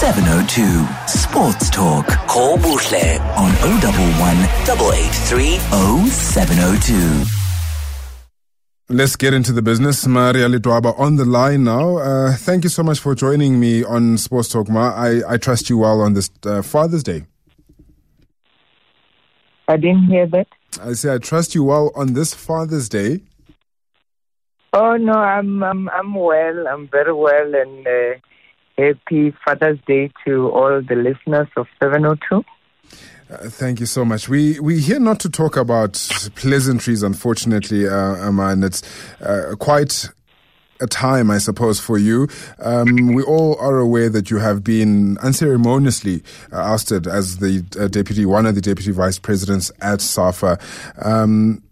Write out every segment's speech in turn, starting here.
702. Sports Talk. Call Buhle on 011 883 0702. Let's get into the business. Maria Ledwaba on the line now. Uh, thank you so much for joining me on Sports Talk, Ma. I, I trust you well on this uh, Father's Day. I didn't hear that. I say I trust you well on this Father's Day. Oh no, I'm I'm I'm well. I'm very well, and uh, happy Father's Day to all the listeners of 702. Uh, thank you so much. We we here not to talk about pleasantries, unfortunately, uh, Aman. It's uh, quite a time, I suppose, for you. Um, we all are aware that you have been unceremoniously uh, ousted as the uh, deputy, one of the deputy vice presidents at SAFA. Um,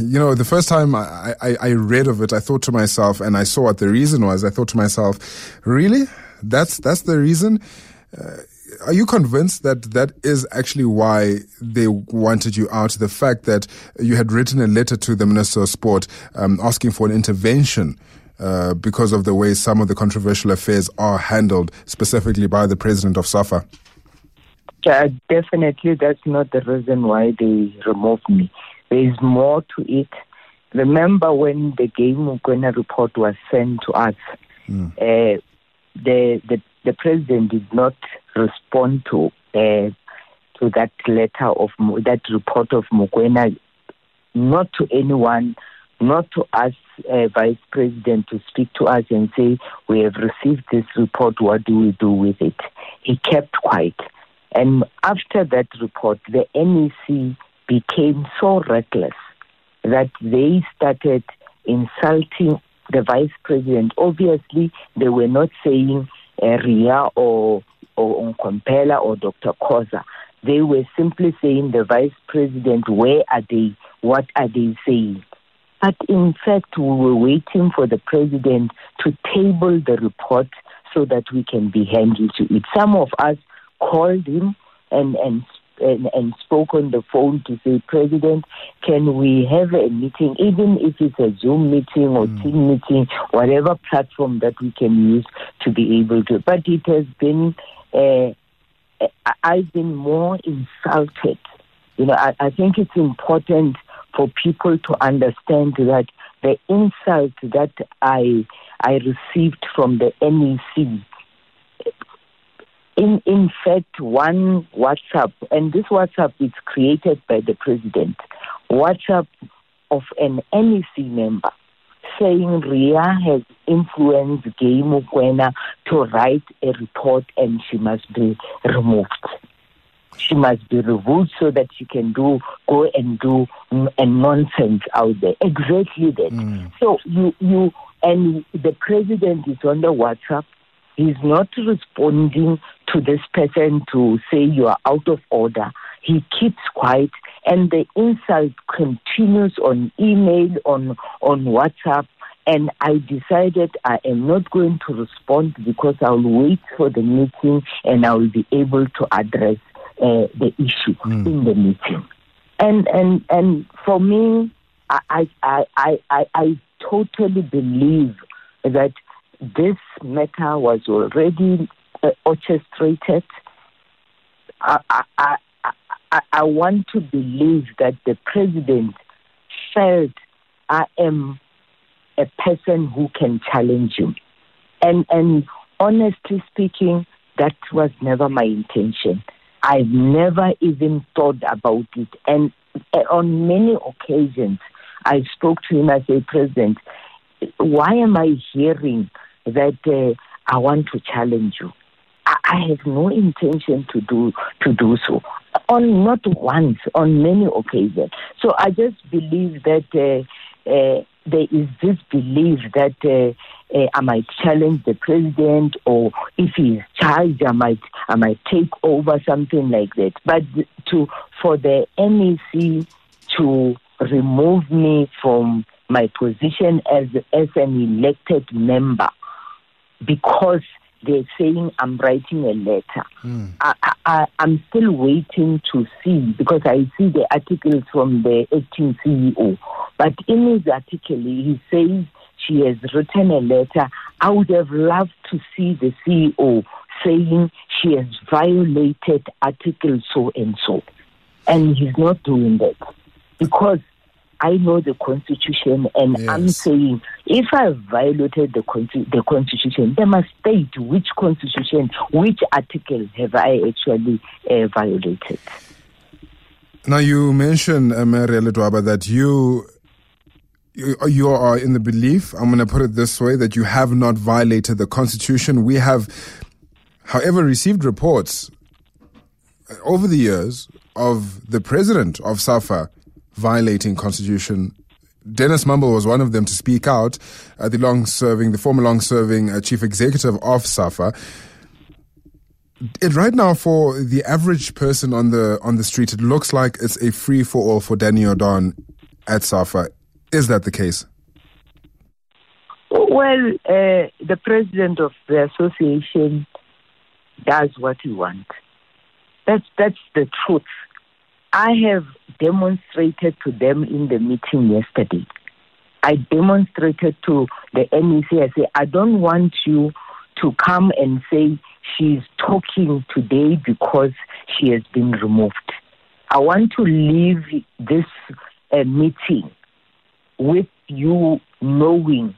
you know, the first time I, I, I, read of it, I thought to myself, and I saw what the reason was. I thought to myself, really? That's that's the reason. Uh, are you convinced that that is actually why they wanted you out? The fact that you had written a letter to the Minister of Sport um, asking for an intervention uh, because of the way some of the controversial affairs are handled, specifically by the president of SAFA? Yeah, definitely, that's not the reason why they removed me. There is more to it. Remember when the Gay Mokoena report was sent to us, mm. uh, the, the the president did not respond to uh, to that letter of that report of Mokoena, not to anyone, not to us, uh, vice president, to speak to us and say we have received this report. What do we do with it? He kept quiet, and after that report, the NEC became so reckless that they started insulting the vice president. Obviously, they were not saying uh, Ria or or or Dr. Khoza. They were simply saying the vice president, where are they? What are they saying? But in fact, we were waiting for the president to table the report so that we can be handled to it. Some of us called him and, and and, and spoke on the phone to say, President, can we have a meeting, even if it's a Zoom meeting or mm. team meeting, whatever platform that we can use to be able to. But it has been, uh, I've been more insulted. You know, I, I think it's important for people to understand that the insult that I I received from the NEC in, in fact, one WhatsApp, and this WhatsApp is created by the president, WhatsApp of an NEC member saying Ria has influenced Gay Mokoena to write a report and she must be removed. She must be removed so that she can do go and do a nonsense out there. Exactly that. Mm. So you you and the president is on the WhatsApp He's not responding to this person to say you are out of order. He keeps quiet and the insult continues on email, on, on WhatsApp. And I decided I am not going to respond because I will wait for the meeting and I will be able to address uh, the issue mm. in the meeting. And and and for me, I I I I, I totally believe that this matter was already uh, orchestrated. I, I, I, I want to believe that the president felt I am a person who can challenge him. And, and honestly speaking, that was never my intention. I've never even thought about it. And uh, on many occasions, I spoke to him as a president. Why am I hearing that uh, I want to challenge you. I, I have no intention to do to do so. On not once, on many occasions. So I just believe that uh, uh, there is this belief that uh, uh, I might challenge the president, or if he is charged, I might I might take over something like that. But to for the NEC to remove me from my position as as an elected member because they're saying I'm writing a letter. Mm. I, I, I'm still waiting to see because I see the articles from the acting CEO. But in his article, he says she has written a letter. I would have loved to see the CEO saying she has violated Article so and so. And he's not doing that because I know the Constitution, and yes. I'm saying if I've violated the, the Constitution, they must state which Constitution, which article have I actually uh, violated. Now, you mentioned, uh, Maria Ledwaba, that you, you you are in the belief, I'm going to put it this way, that you have not violated the Constitution. We have, however, received reports uh, over the years of the president of SAFA violating constitution. Dennis Mumble was one of them to speak out, uh, the long-serving, the former long-serving uh, chief executive of SAFA. It, right now, for the average person on the on the street, it looks like it's a free for all for Danny Jordaan at SAFA. Is that the case? Well, uh, the president of the association does what he wants. That's that's the truth. I have demonstrated to them in the meeting yesterday. I demonstrated to the NEC, I say, I don't want you to come and say she's talking today because she has been removed. I want to leave this uh, meeting with you knowing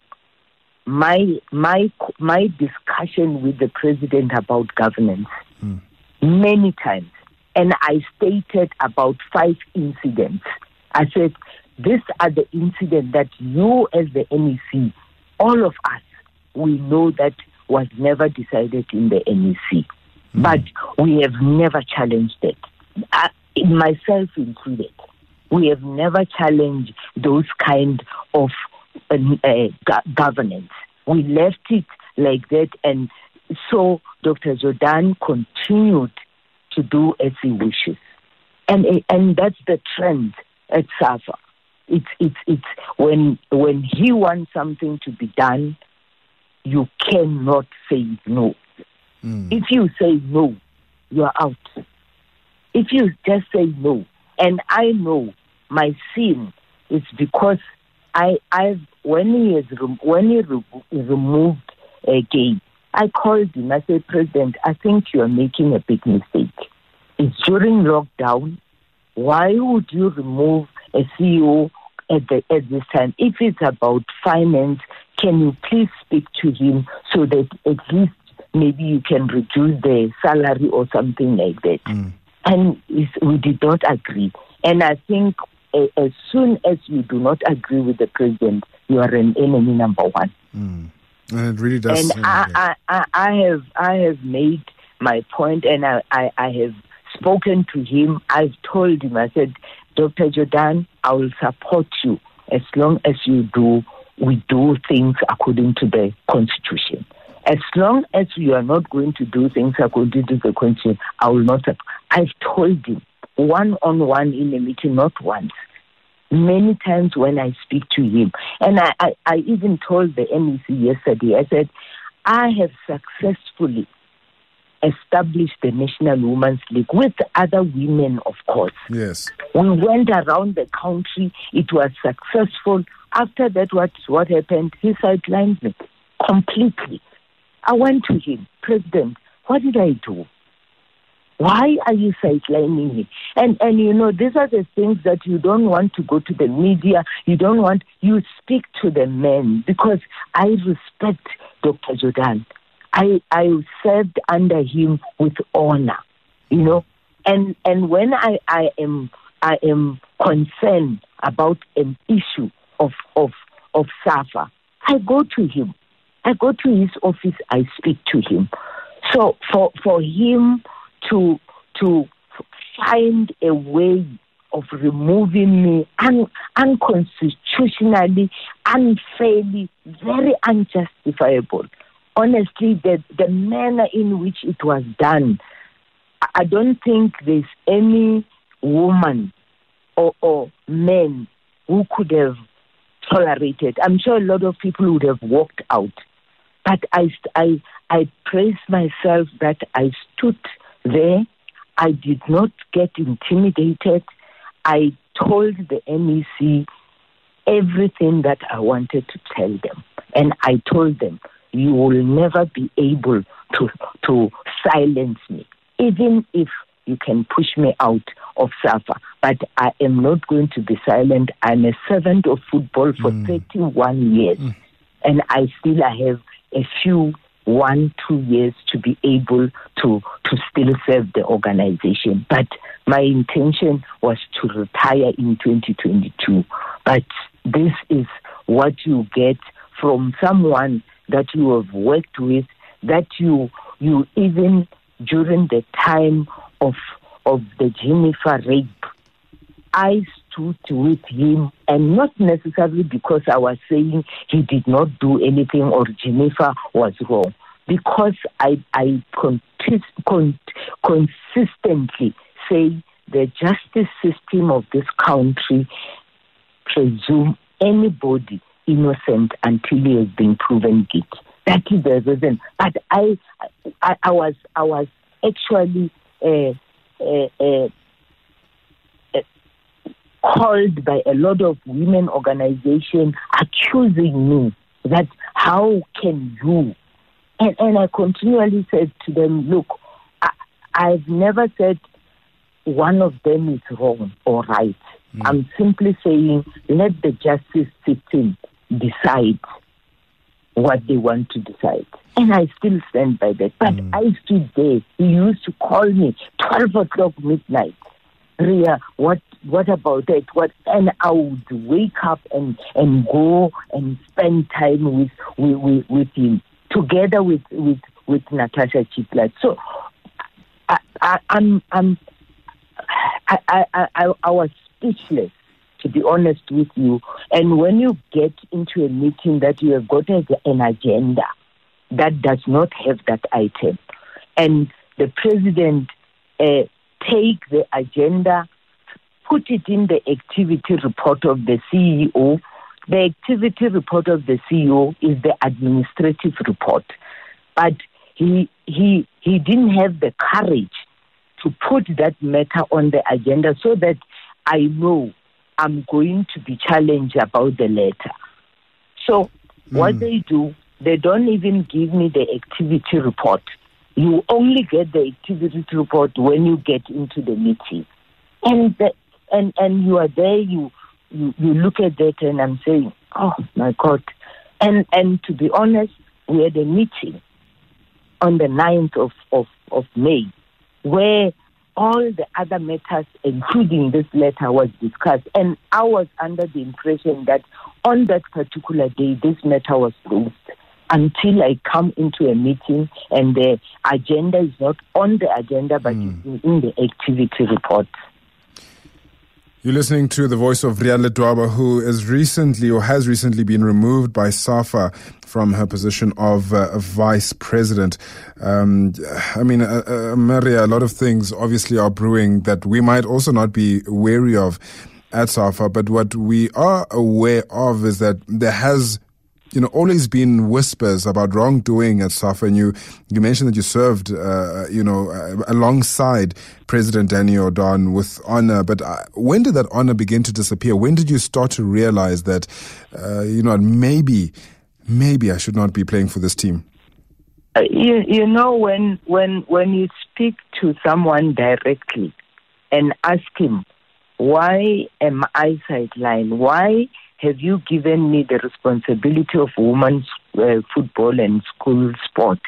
my my my discussion with the president about governance mm. many times and I stated about five incidents. I said, these are the incidents that you, as the NEC, all of us, we know that was never decided in the NEC. Mm. But we have never challenged it, uh, myself included. We have never challenged those kind of uh, uh, governance. We left it like that, and so Dr. Jordaan continued to do as he wishes. And, and that's the trend at SAFA. It's, it's, it's when, when he wants something to be done, you cannot say no. Mm. If you say no, you are out. If you just say no, and I know my sin is because I, I've when he has when he removed a game, I called him. I said, President, I think you are making a big mistake. It's during lockdown. Why would you remove a CEO at, the, at this time? If it's about finance, can you please speak to him so that at least maybe you can reduce the salary or something like that? Mm. And we did not agree. And I think as soon as you do not agree with the president, you are an enemy number one. Mm. And it really does. And I, I, I, have I have made my point, and I, I, I have spoken to him. I've told him. I said, Dr. Jordaan, I will support you as long as you do. We do things according to the Constitution. As long as you are not going to do things according to the Constitution, I will not. I've told him one on one in a meeting, not once many times when I speak to him. And I, I, I even told the NEC yesterday, I said, I have successfully established the National Women's League with other women, of course. Yes. We went around the country. It was successful. After that, what, what happened? He sidelined me completely. I went to him, President, what did I do? Why are you sidelining me? And and you know, these are the things that you don't want to go to the media. You don't want you speak to the men because I respect Dr. Jordaan. I I served under him with honor, you know, and and when I I am I am concerned about an issue of of of SAFA, I go to him. I go to his office. I speak to him. So for for him to to find a way of removing me un, unconstitutionally, unfairly, very unjustifiable honestly, the, the manner in which it was done, I don't think there's any woman or, or man who could have tolerated. I'm sure a lot of people would have walked out. But I, I, I praise myself that I stood there. I did not get intimidated. I told the NEC everything that I wanted to tell them. And I told them, you will never be able to to silence me, even if you can push me out of SAFA. But I am not going to be silent. I'm a servant of football for mm. 31 years, mm. and I still I have a few one, two years to be able to to still serve the organization. But my intention was to retire in 2022. But this is what you get from someone that you have worked with, that you you even during the time of of the Jennifer rape, I stood with him, and not necessarily because I was saying he did not do anything or Jennifer was wrong, because I I con- con- consistently say the justice system of this country presume anybody innocent until he has been proven guilty. That is the reason. But I, I, I was, I was actually uh, uh, uh, called by a lot of women organizations accusing me that how can you? And, and I continually said to them, look, I, I've never said one of them is wrong or right. Mm. I'm simply saying let the justice system decide what they want to decide. And I still stand by that. But mm. I stood there. He used to call me 12 o'clock midnight. Ria, what what about that? What and I would wake up and, and go and spend time with with, with him together with with, with Natasha Tsichlas. So I, I, I'm I'm I, I, I, I was speechless to be honest with you. And when you get into a meeting that you have got an agenda that does not have that item, and the president uh, take the agenda, put it in the activity report of the CEO. The activity report of the CEO is the administrative report, but he he he didn't have the courage to put that matter on the agenda so that I know I'm going to be challenged about the letter. So, mm. what they do, they don't even give me the activity report. You only get the activity report when you get into the meeting. And, the, and, and you are there, you, you, you look at that, and I'm saying, oh my God. And, and to be honest, we had a meeting on the 9th of, of, of May where all the other matters, including this letter, was discussed. And I was under the impression that on that particular day, this matter was closed until I come into a meeting and the agenda is not on the agenda, but mm. in the activity report. You're listening to the voice of Ria Ledwaba, who is recently or has recently been removed by SAFA from her position of uh, vice president. Um, I mean, uh, uh, Maria, a lot of things obviously are brewing that we might also not be wary of at SAFA, but what we are aware of is that there has you know, always been whispers about wrongdoing and stuff. and you, you mentioned that you served, uh, you know, uh, alongside President Daniel Jordaan with honor. But uh, when did that honor begin to disappear? When did you start to realize that, uh, you know, maybe, maybe I should not be playing for this team? Uh, you, you know, when when when you speak to someone directly and ask him, why am I sidelined? Why have you given me the responsibility of women's uh, football and school sport?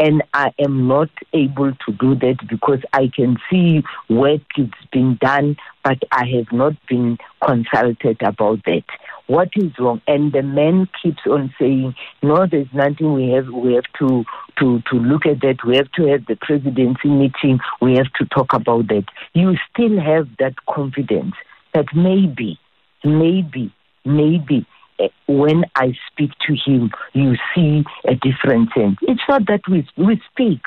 And I am not able to do that because I can see work is being done, but I have not been consulted about that. What is wrong? And the man keeps on saying, "No, there's nothing. We have we have to to to look at that. We have to have the presidency meeting. We have to talk about that." You still have that confidence that maybe, maybe maybe uh, when I speak to him, you see a different sense. It's not that we we speak.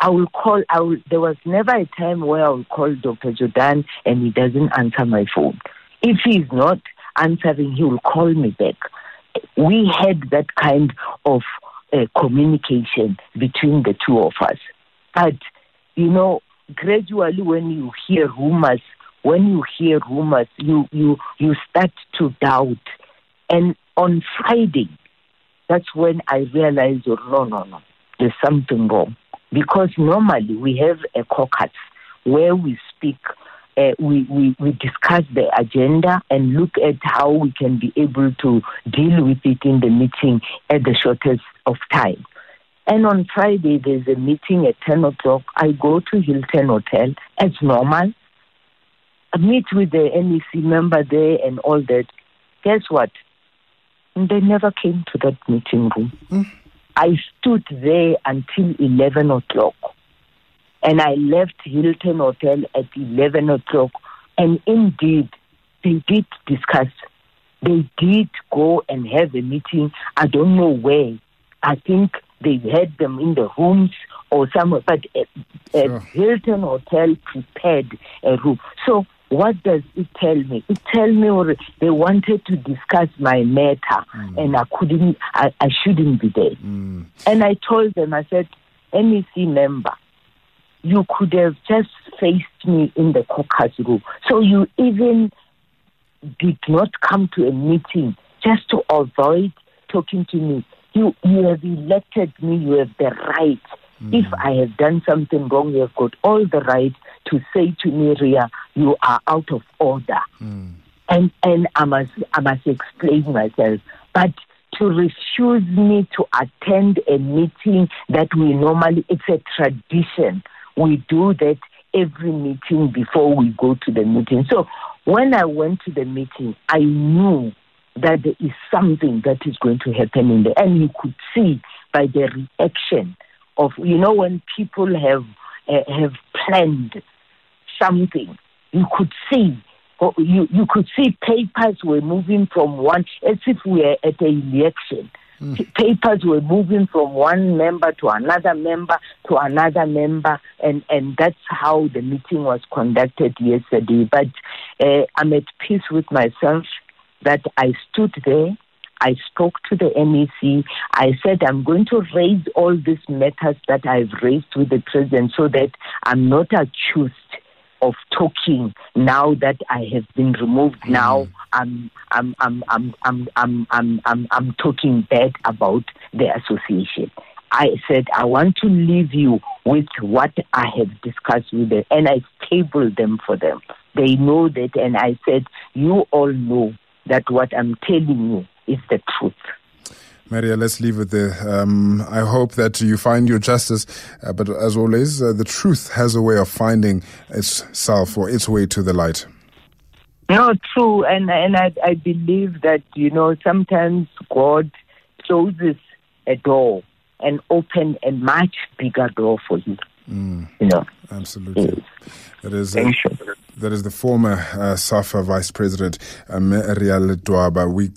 I will call. I will, there was never a time where I will call Dr. Jordaan and he doesn't answer my phone. If he's not answering, he will call me back. We had that kind of uh, communication between the two of us. But you know, gradually, when you hear rumors when you hear rumors, you, you, you start to doubt. And on Friday, that's when I realized, oh, no, no, no. there's something wrong. Because normally we have a caucus where we speak, uh, we, we, we discuss the agenda and look at how we can be able to deal with it in the meeting at the shortest of time. And on Friday, there's a meeting at 10 o'clock. I go to Hilton Hotel as normal. Meet with the NEC member there and all that. Guess what? They never came to that meeting room. Mm. I stood there until 11 o'clock. And I left Hilton Hotel at 11 o'clock. And indeed, they did discuss. They did go and have a meeting. I don't know where. I think they had them in the rooms or somewhere, but uh, sure. Hilton Hotel prepared a room. So what does it tell me? It tells me they wanted to discuss my matter mm. and I couldn't, I, I shouldn't be there. Mm. And I told them, I said, NEC member, you could have just faced me in the caucus room. So you even did not come to a meeting just to avoid talking to me. You, you have elected me, you have the right. Mm. If I have done something wrong, you have got all the right to say to me, Ria, you are out of order. Mm. And and I must I must explain myself. But to refuse me to attend a meeting that we normally it's a tradition. We do that every meeting before we go to the meeting. So when I went to the meeting, I knew that there is something that is going to happen in there. And you could see by the reaction of, you know, when people have uh, have planned something, you could see, you, you could see papers were moving from one, as if we were at an election. Mm. Papers were moving from one member to another member to another member, and, and that's how the meeting was conducted yesterday. But uh, I'm at peace with myself that I stood there. I spoke to the NEC. I said, I'm going to raise all these matters that I've raised with the president so that I'm not accused of talking now that I have been removed. Mm. Now I'm, I'm, I'm, I'm, I'm, I'm, I'm, I'm, I'm talking bad about the association. I said, I want to leave you with what I have discussed with them. And I tabled them for them. They know that. And I said, you all know that what I'm telling you is the truth. Maria, let's leave it there. Um, I hope that you find your justice, uh, but as always, uh, the truth has a way of finding itself or its way to the light. No, true, and and I, I believe that you know sometimes God closes a door and open a much bigger door for you. Mm, you know, absolutely. That is. Uh, that is the former uh, SAFA Vice President, um, Ria Ledwaba. We